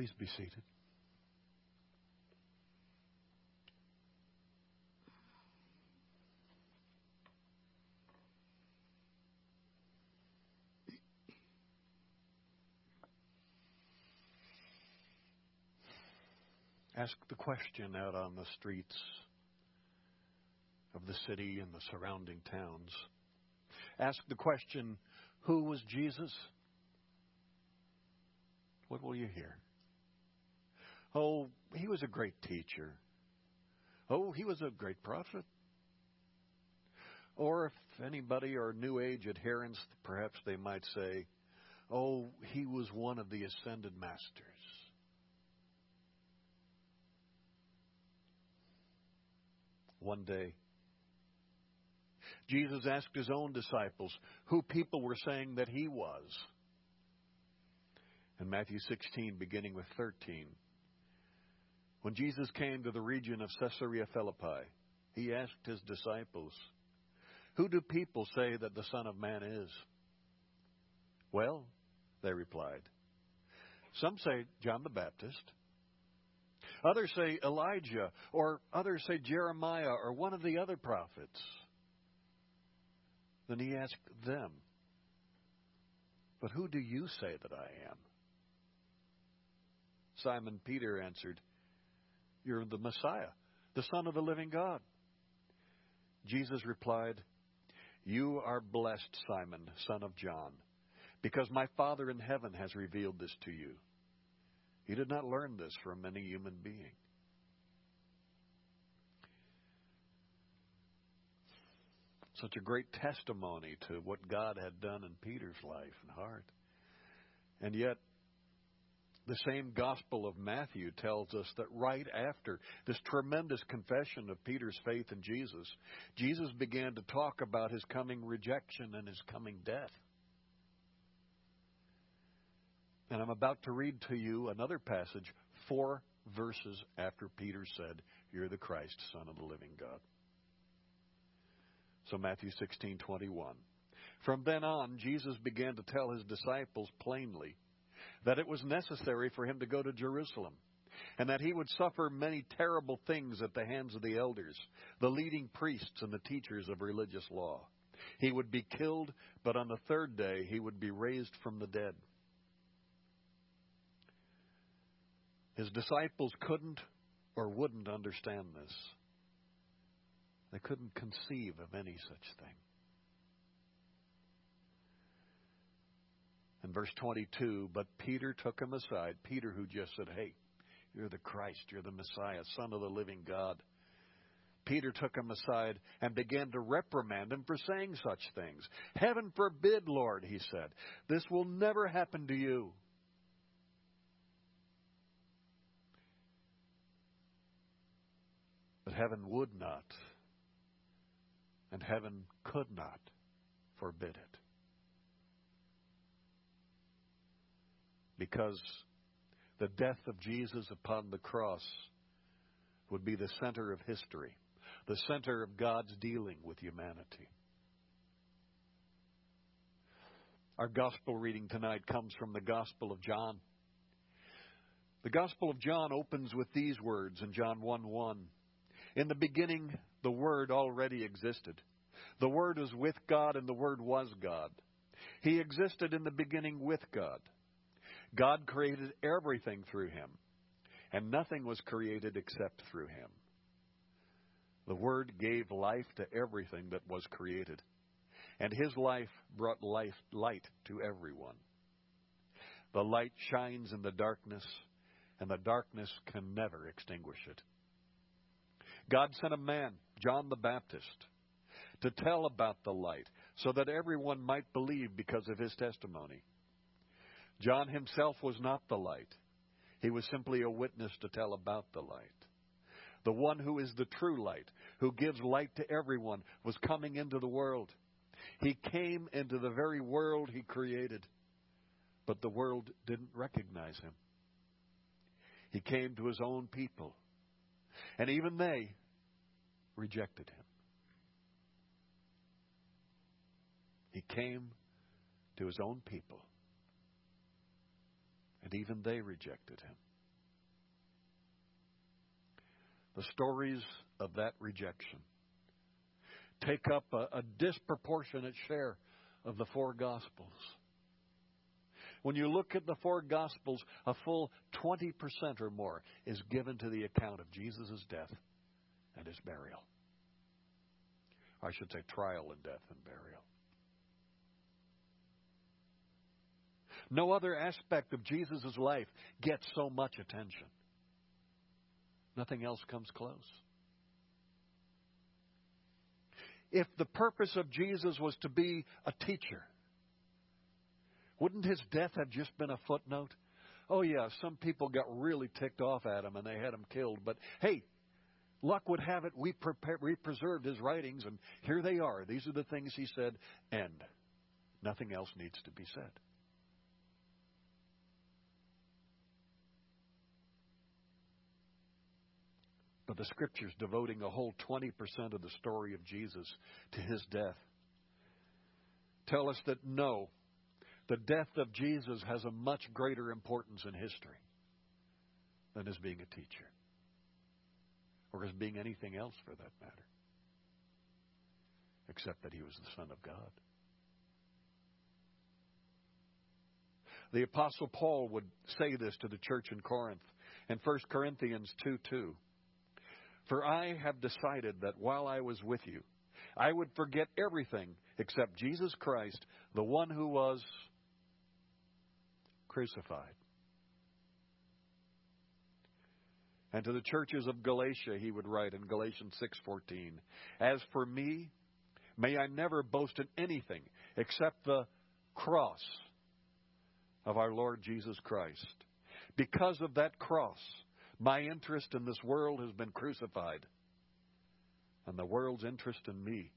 Please be seated. Ask the question out on the streets of the city and the surrounding towns. Ask the question, who was Jesus? What will you hear? Oh, he was a great teacher. Oh, he was a great prophet. Or if anybody or New Age adherents, perhaps they might say, oh, he was one of the ascended masters. One day, Jesus asked his own disciples who people were saying that he was. In Matthew 16, beginning with 13, when Jesus came to the region of Caesarea Philippi, he asked his disciples, Who do people say that the Son of Man is? Well, they replied, Some say John the Baptist. Others say Elijah, or others say Jeremiah, or one of the other prophets. Then he asked them, But who do you say that I am? Simon Peter answered, You're the Messiah, the Son of the living God. Jesus replied, You are blessed, Simon, son of John, because my Father in heaven has revealed this to you. He did not learn this from any human being. Such a great testimony to what God had done in Peter's life and heart. And yet, the same Gospel of Matthew tells us that right after this tremendous confession of Peter's faith in Jesus, Jesus began to talk about his coming rejection and his coming death. And I'm about to read to you another passage, four verses after Peter said, You're the Christ, Son of the living God. So Matthew 16:21. From then on, Jesus began to tell his disciples plainly that it was necessary for him to go to Jerusalem and that he would suffer many terrible things at the hands of the elders, the leading priests and the teachers of religious law. He would be killed, but on the third day he would be raised from the dead. His disciples couldn't or wouldn't understand this. They couldn't conceive of any such thing. In verse 22, but Peter took him aside. Peter, who just said, Hey, you're the Christ, you're the Messiah, Son of the living God. Peter took him aside and began to reprimand him for saying such things. Heaven forbid, Lord, he said. This will never happen to you. But heaven would not, and heaven could not forbid it. Because the death of Jesus upon the cross would be the center of history, the center of God's dealing with humanity. Our gospel reading tonight comes from the Gospel of John. The Gospel of John opens with these words in John 1 1. In the beginning, the Word already existed. The Word was with God, and the Word was God. He existed in the beginning with God. God created everything through him, and nothing was created except through him. The Word gave life to everything that was created, and his life brought life, light to everyone. The light shines in the darkness, and the darkness can never extinguish it. God sent a man, John the Baptist, to tell about the light so that everyone might believe because of his testimony. John himself was not the light. He was simply a witness to tell about the light. The one who is the true light, who gives light to everyone, was coming into the world. He came into the very world he created, but the world didn't recognize him. He came to his own people, and even they rejected him. He came to his own people, and even they rejected him. The stories of that rejection take up a, a disproportionate share of the four Gospels. When you look at the four Gospels, a full 20% or more is given to the account of Jesus' death and his burial. I should say trial and death and burial. No other aspect of Jesus' life gets so much attention. Nothing else comes close. If the purpose of Jesus was to be a teacher, wouldn't his death have just been a footnote? Oh, yeah, some people got really ticked off at him and they had him killed. But hey, luck would have it, we, we preserved his writings, and here they are. These are the things he said, and Nothing else needs to be said. But the scriptures devoting a whole 20% of the story of Jesus to his death tell us that no, the death of Jesus has a much greater importance in history than as being a teacher or as being anything else for that matter, except that he was the Son of God. The Apostle Paul would say this to the church in Corinth in 1 Corinthians 2 2. For I have decided that while I was with you, I would forget everything except Jesus Christ, the one who was crucified. And to the churches of Galatia he would write in Galatians 6:14, "As for me, may I never boast in anything except the cross of our Lord Jesus Christ. Because of that cross, my interest in this world has been crucified, and the world's interest in me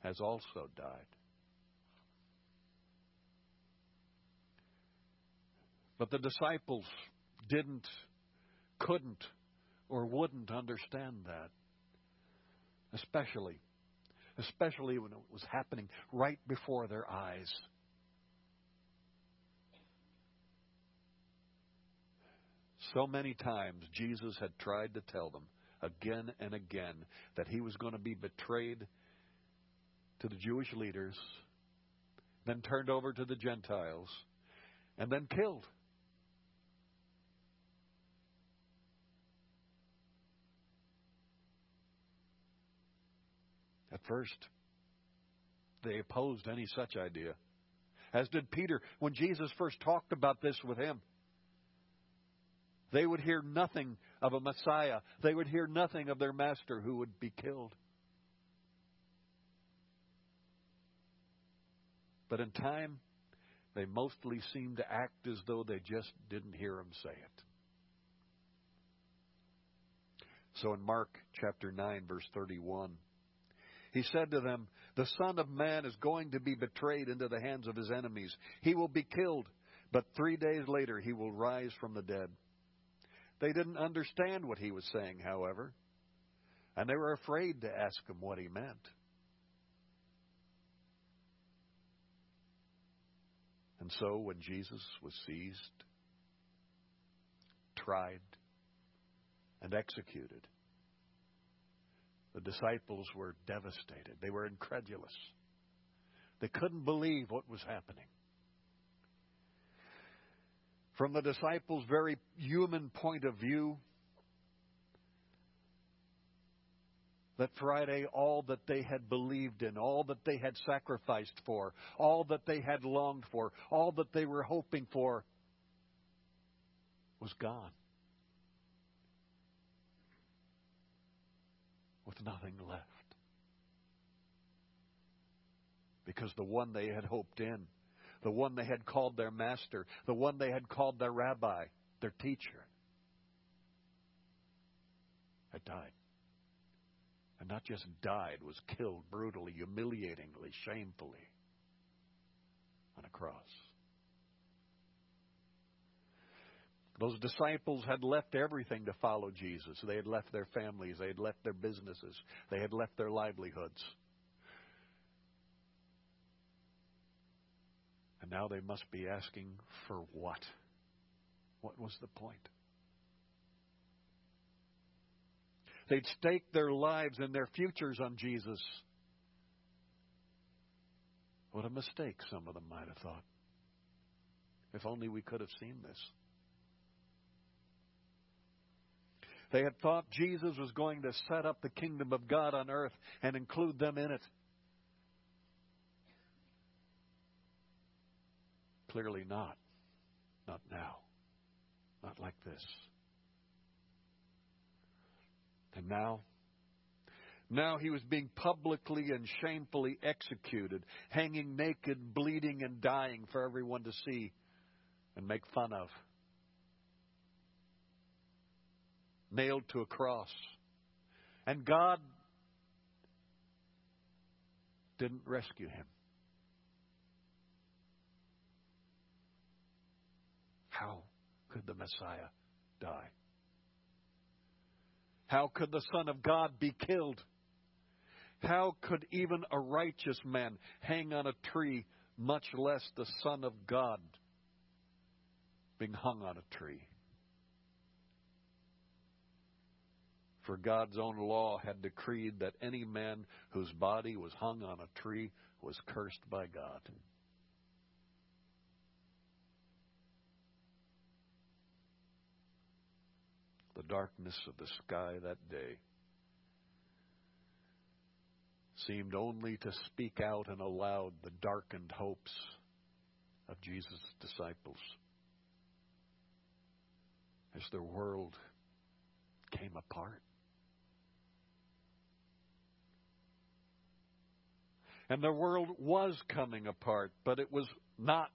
has also died." But the disciples didn't, couldn't, or wouldn't understand that. Especially, especially when it was happening right before their eyes. So many times Jesus had tried to tell them again and again that he was going to be betrayed to the Jewish leaders, then turned over to the Gentiles, and then killed. At first, they opposed any such idea, as did Peter when Jesus first talked about this with him. They would hear nothing of a Messiah. They would hear nothing of their master who would be killed. But in time, they mostly seemed to act as though they just didn't hear him say it. So in Mark chapter 9, verse 31, he said to them, The Son of Man is going to be betrayed into the hands of his enemies. He will be killed, but three days later he will rise from the dead. They didn't understand what he was saying, however, and they were afraid to ask him what he meant. And so when Jesus was seized, tried, and executed, the disciples were devastated. They were incredulous. They couldn't believe what was happening. From the disciples' very human point of view, that Friday, all that they had believed in, all that they had sacrificed for, all that they had longed for, all that they were hoping for, was gone. with nothing left. Because the one they had hoped in, the one they had called their master, the one they had called their rabbi, their teacher, had died. And not just died, was killed brutally, humiliatingly, shamefully on a cross. Those disciples had left everything to follow Jesus. They had left their families, they had left their businesses, they had left their livelihoods. And now they must be asking for what? What was the point? They'd stake their lives and their futures on Jesus. What a mistake some of them might have thought. If only we could have seen this. They had thought Jesus was going to set up the kingdom of God on earth and include them in it. Clearly not. Not now. Not like this. And now, now he was being publicly and shamefully executed, hanging naked, bleeding, and dying for everyone to see and make fun of. Nailed to a cross. And God didn't rescue him. How could the Messiah die? How could the Son of God be killed? How could even a righteous man hang on a tree, much less the Son of God being hung on a tree? For God's own law had decreed that any man whose body was hung on a tree was cursed by God. The darkness of the sky that day seemed only to speak out and aloud the darkened hopes of Jesus' disciples as their world came apart. And their world was coming apart, but it was not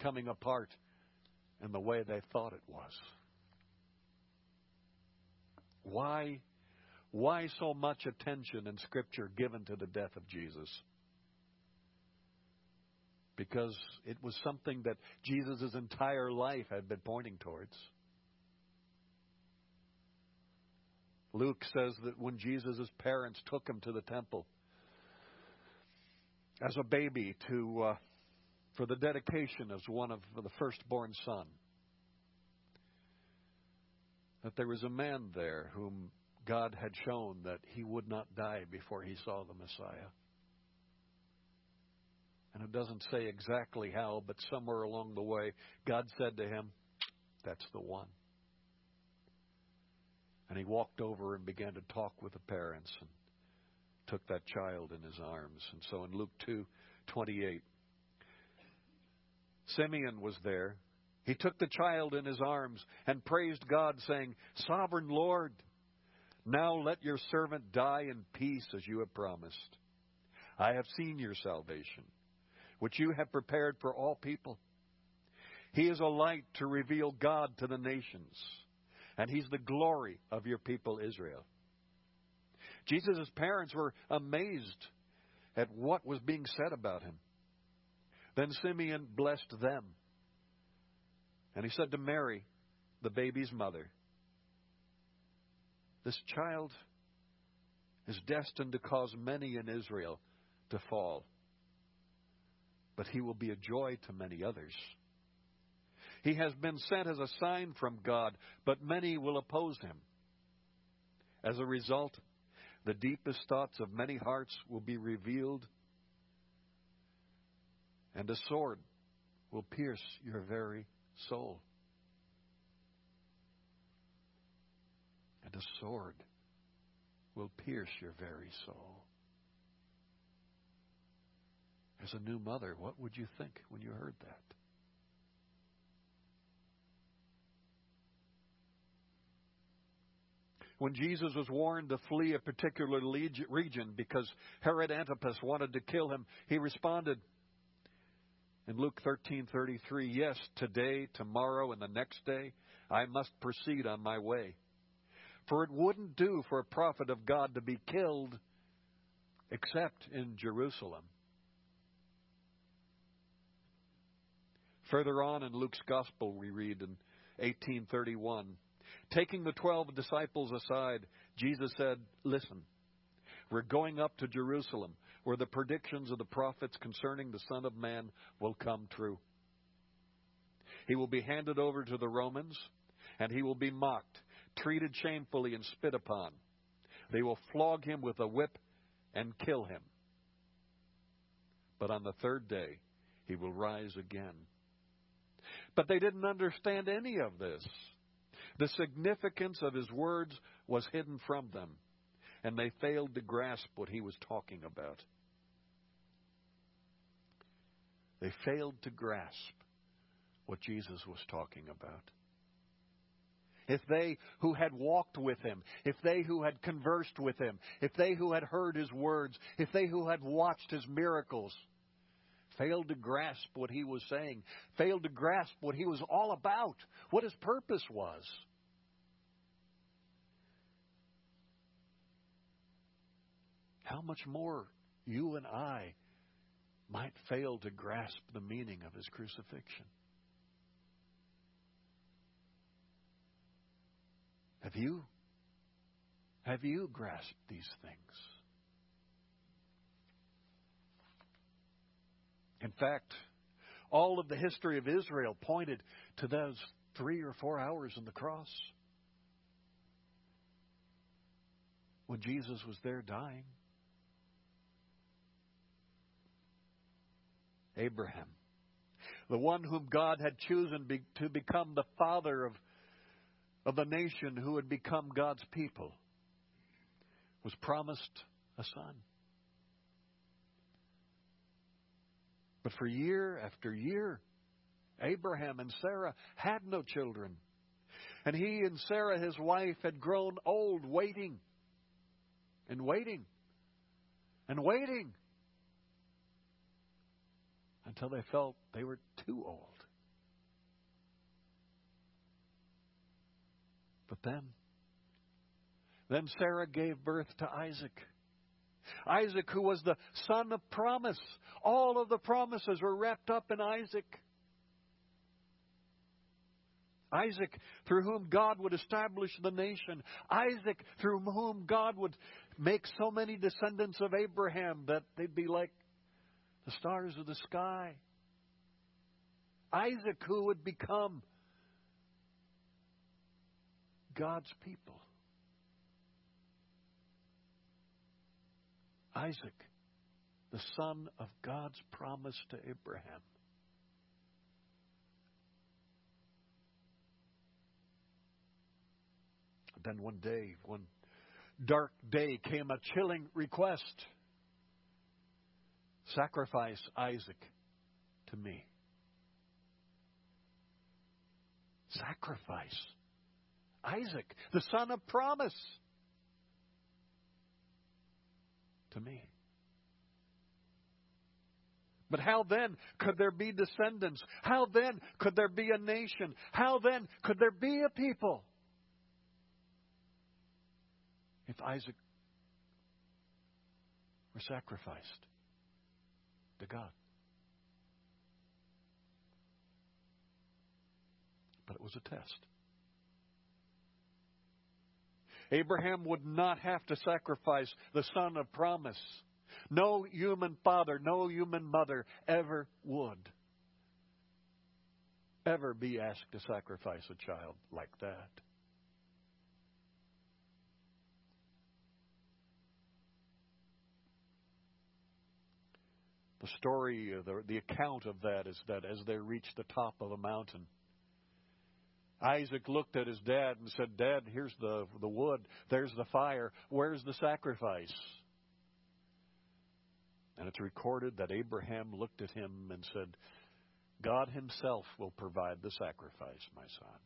coming apart in the way they thought it was. Why, why so much attention in Scripture given to the death of Jesus? Because it was something that Jesus' entire life had been pointing towards. Luke says that when Jesus' parents took him to the temple as a baby to uh, for the dedication as one of the firstborn son, that there was a man there whom God had shown that he would not die before he saw the Messiah. And it doesn't say exactly how, but somewhere along the way, God said to him, That's the one. And he walked over and began to talk with the parents and took that child in his arms. And so in Luke 2 28, Simeon was there he took the child in his arms and praised God, saying, Sovereign Lord, now let your servant die in peace as you have promised. I have seen your salvation, which you have prepared for all people. He is a light to reveal God to the nations, and he's the glory of your people Israel. Jesus' parents were amazed at what was being said about him. Then Simeon blessed them and he said to Mary, the baby's mother, This child is destined to cause many in Israel to fall, but he will be a joy to many others. He has been sent as a sign from God, but many will oppose him. As a result, the deepest thoughts of many hearts will be revealed, and a sword will pierce your very soul. And a sword will pierce your very soul. As a new mother, what would you think when you heard that? When Jesus was warned to flee a particular region because Herod Antipas wanted to kill him, he responded, in Luke 13:33, yes, today, tomorrow, and the next day, I must proceed on my way. For it wouldn't do for a prophet of God to be killed except in Jerusalem. Further on in Luke's gospel, we read in 1831, taking the 12 disciples aside, Jesus said, "Listen, we're going up to Jerusalem where the predictions of the prophets concerning the Son of Man will come true. He will be handed over to the Romans, and he will be mocked, treated shamefully, and spit upon. They will flog him with a whip and kill him. But on the third day, he will rise again. But they didn't understand any of this. The significance of his words was hidden from them, and they failed to grasp what he was talking about. They failed to grasp what Jesus was talking about. If they who had walked with him, if they who had conversed with him, if they who had heard his words, if they who had watched his miracles, failed to grasp what he was saying, failed to grasp what he was all about, what his purpose was. How much more you and I might fail to grasp the meaning of his crucifixion? Have you? Have you grasped these things? In fact, all of the history of Israel pointed to those three or four hours on the cross when Jesus was there dying. Abraham, the one whom God had chosen be, to become the father of, of the nation who would become God's people, was promised a son. But for year after year, Abraham and Sarah had no children. And he and Sarah, his wife, had grown old waiting and waiting and waiting until they felt they were too old. But then, then Sarah gave birth to Isaac. Isaac, who was the son of promise. All of the promises were wrapped up in Isaac. Isaac, through whom God would establish the nation. Isaac, through whom God would make so many descendants of Abraham that they'd be like the stars of the sky. Isaac, who would become God's people. Isaac, the son of God's promise to Abraham. Then one day, one dark day, came a chilling request sacrifice Isaac to me. Sacrifice Isaac, the son of promise to me. But how then could there be descendants? How then could there be a nation? How then could there be a people? If Isaac were sacrificed to God. But it was a test. Abraham would not have to sacrifice the son of promise. No human father, no human mother ever would ever be asked to sacrifice a child like that. The story, uh, the, the account of that is that as they reached the top of a mountain, Isaac looked at his dad and said, Dad, here's the, the wood, there's the fire, where's the sacrifice? And it's recorded that Abraham looked at him and said, God Himself will provide the sacrifice, my son.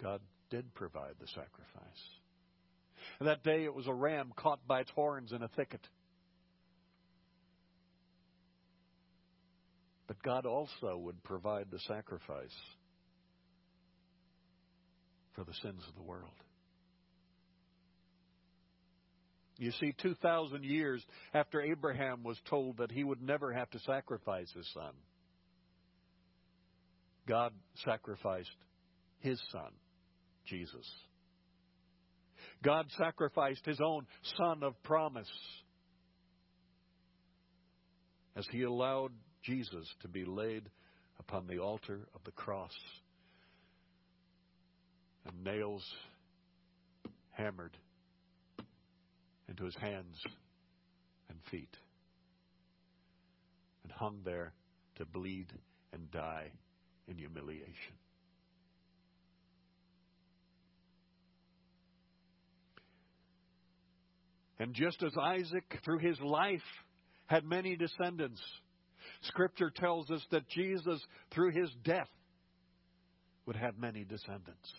God did provide the sacrifice. And that day it was a ram caught by its horns in a thicket. But God also would provide the sacrifice for the sins of the world. You see, 2,000 years after Abraham was told that he would never have to sacrifice his son, God sacrificed his son, Jesus. God sacrificed his own son of promise as he allowed Jesus to be laid upon the altar of the cross and nails hammered into his hands and feet, and hung there to bleed and die in humiliation. And just as Isaac, through his life, had many descendants, Scripture tells us that Jesus, through his death, would have many descendants.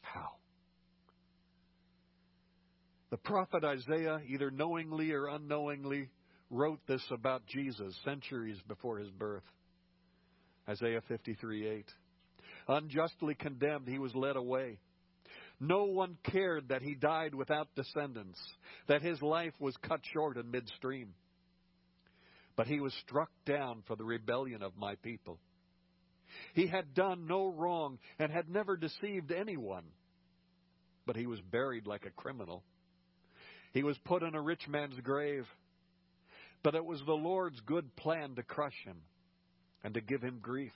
How? The prophet Isaiah, either knowingly or unknowingly, wrote this about Jesus centuries before his birth. Isaiah 53 8. Unjustly condemned, he was led away. No one cared that he died without descendants, that his life was cut short in midstream. But he was struck down for the rebellion of my people. He had done no wrong and had never deceived anyone. But he was buried like a criminal. He was put in a rich man's grave. But it was the Lord's good plan to crush him and to give him grief.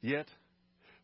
Yet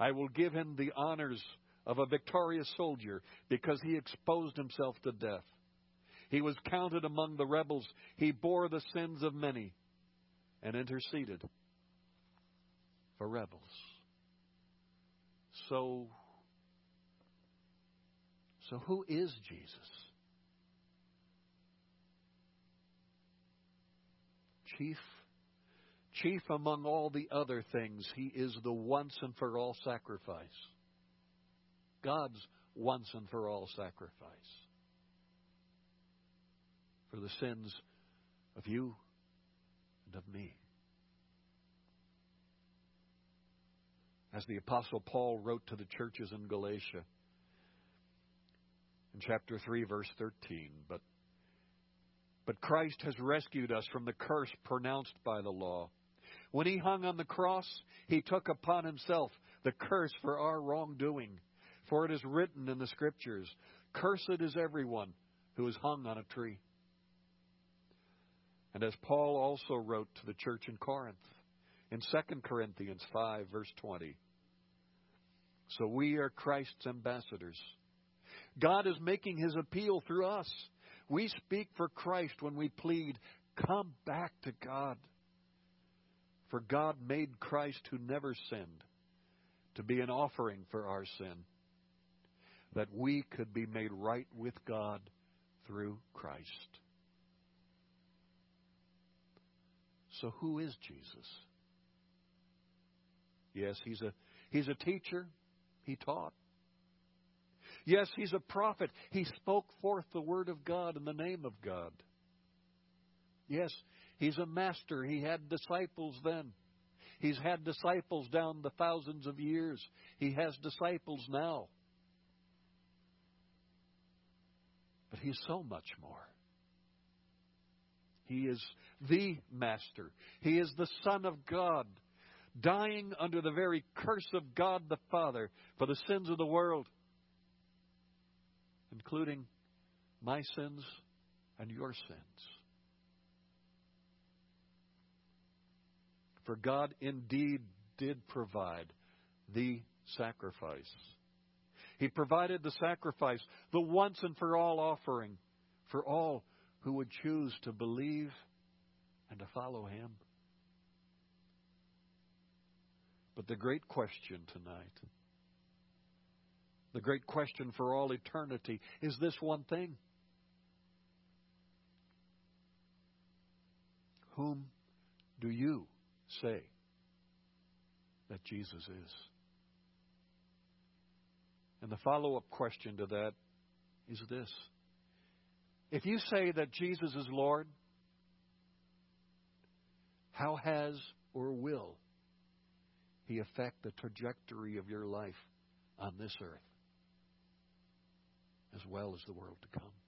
I will give him the honors of a victorious soldier because he exposed himself to death. He was counted among the rebels. He bore the sins of many and interceded for rebels. So, so who is Jesus? Chief chief among all the other things, he is the once and for all sacrifice. God's once and for all sacrifice for the sins of you and of me. As the Apostle Paul wrote to the churches in Galatia in chapter 3, verse 13, but but Christ has rescued us from the curse pronounced by the law. When he hung on the cross, he took upon himself the curse for our wrongdoing. For it is written in the Scriptures, Cursed is everyone who is hung on a tree. And as Paul also wrote to the church in Corinth, in 2 Corinthians 5, verse 20, So we are Christ's ambassadors. God is making his appeal through us. We speak for Christ when we plead, Come back to God. For God made Christ, who never sinned, to be an offering for our sin, that we could be made right with God through Christ. So, who is Jesus? Yes, he's a, he's a teacher. He taught. Yes, he's a prophet. He spoke forth the word of God in the name of God. Yes, He's a master. He had disciples then. He's had disciples down the thousands of years. He has disciples now. But He's so much more. He is the Master. He is the Son of God, dying under the very curse of God the Father for the sins of the world, including my sins and your sins. For God indeed did provide the sacrifice. He provided the sacrifice, the once and for all offering for all who would choose to believe and to follow Him. But the great question tonight, the great question for all eternity, is this one thing Whom do you say that Jesus is? And the follow up question to that is this If you say that Jesus is Lord, How has or will He affect the trajectory of your life on this earth as well as the world to come?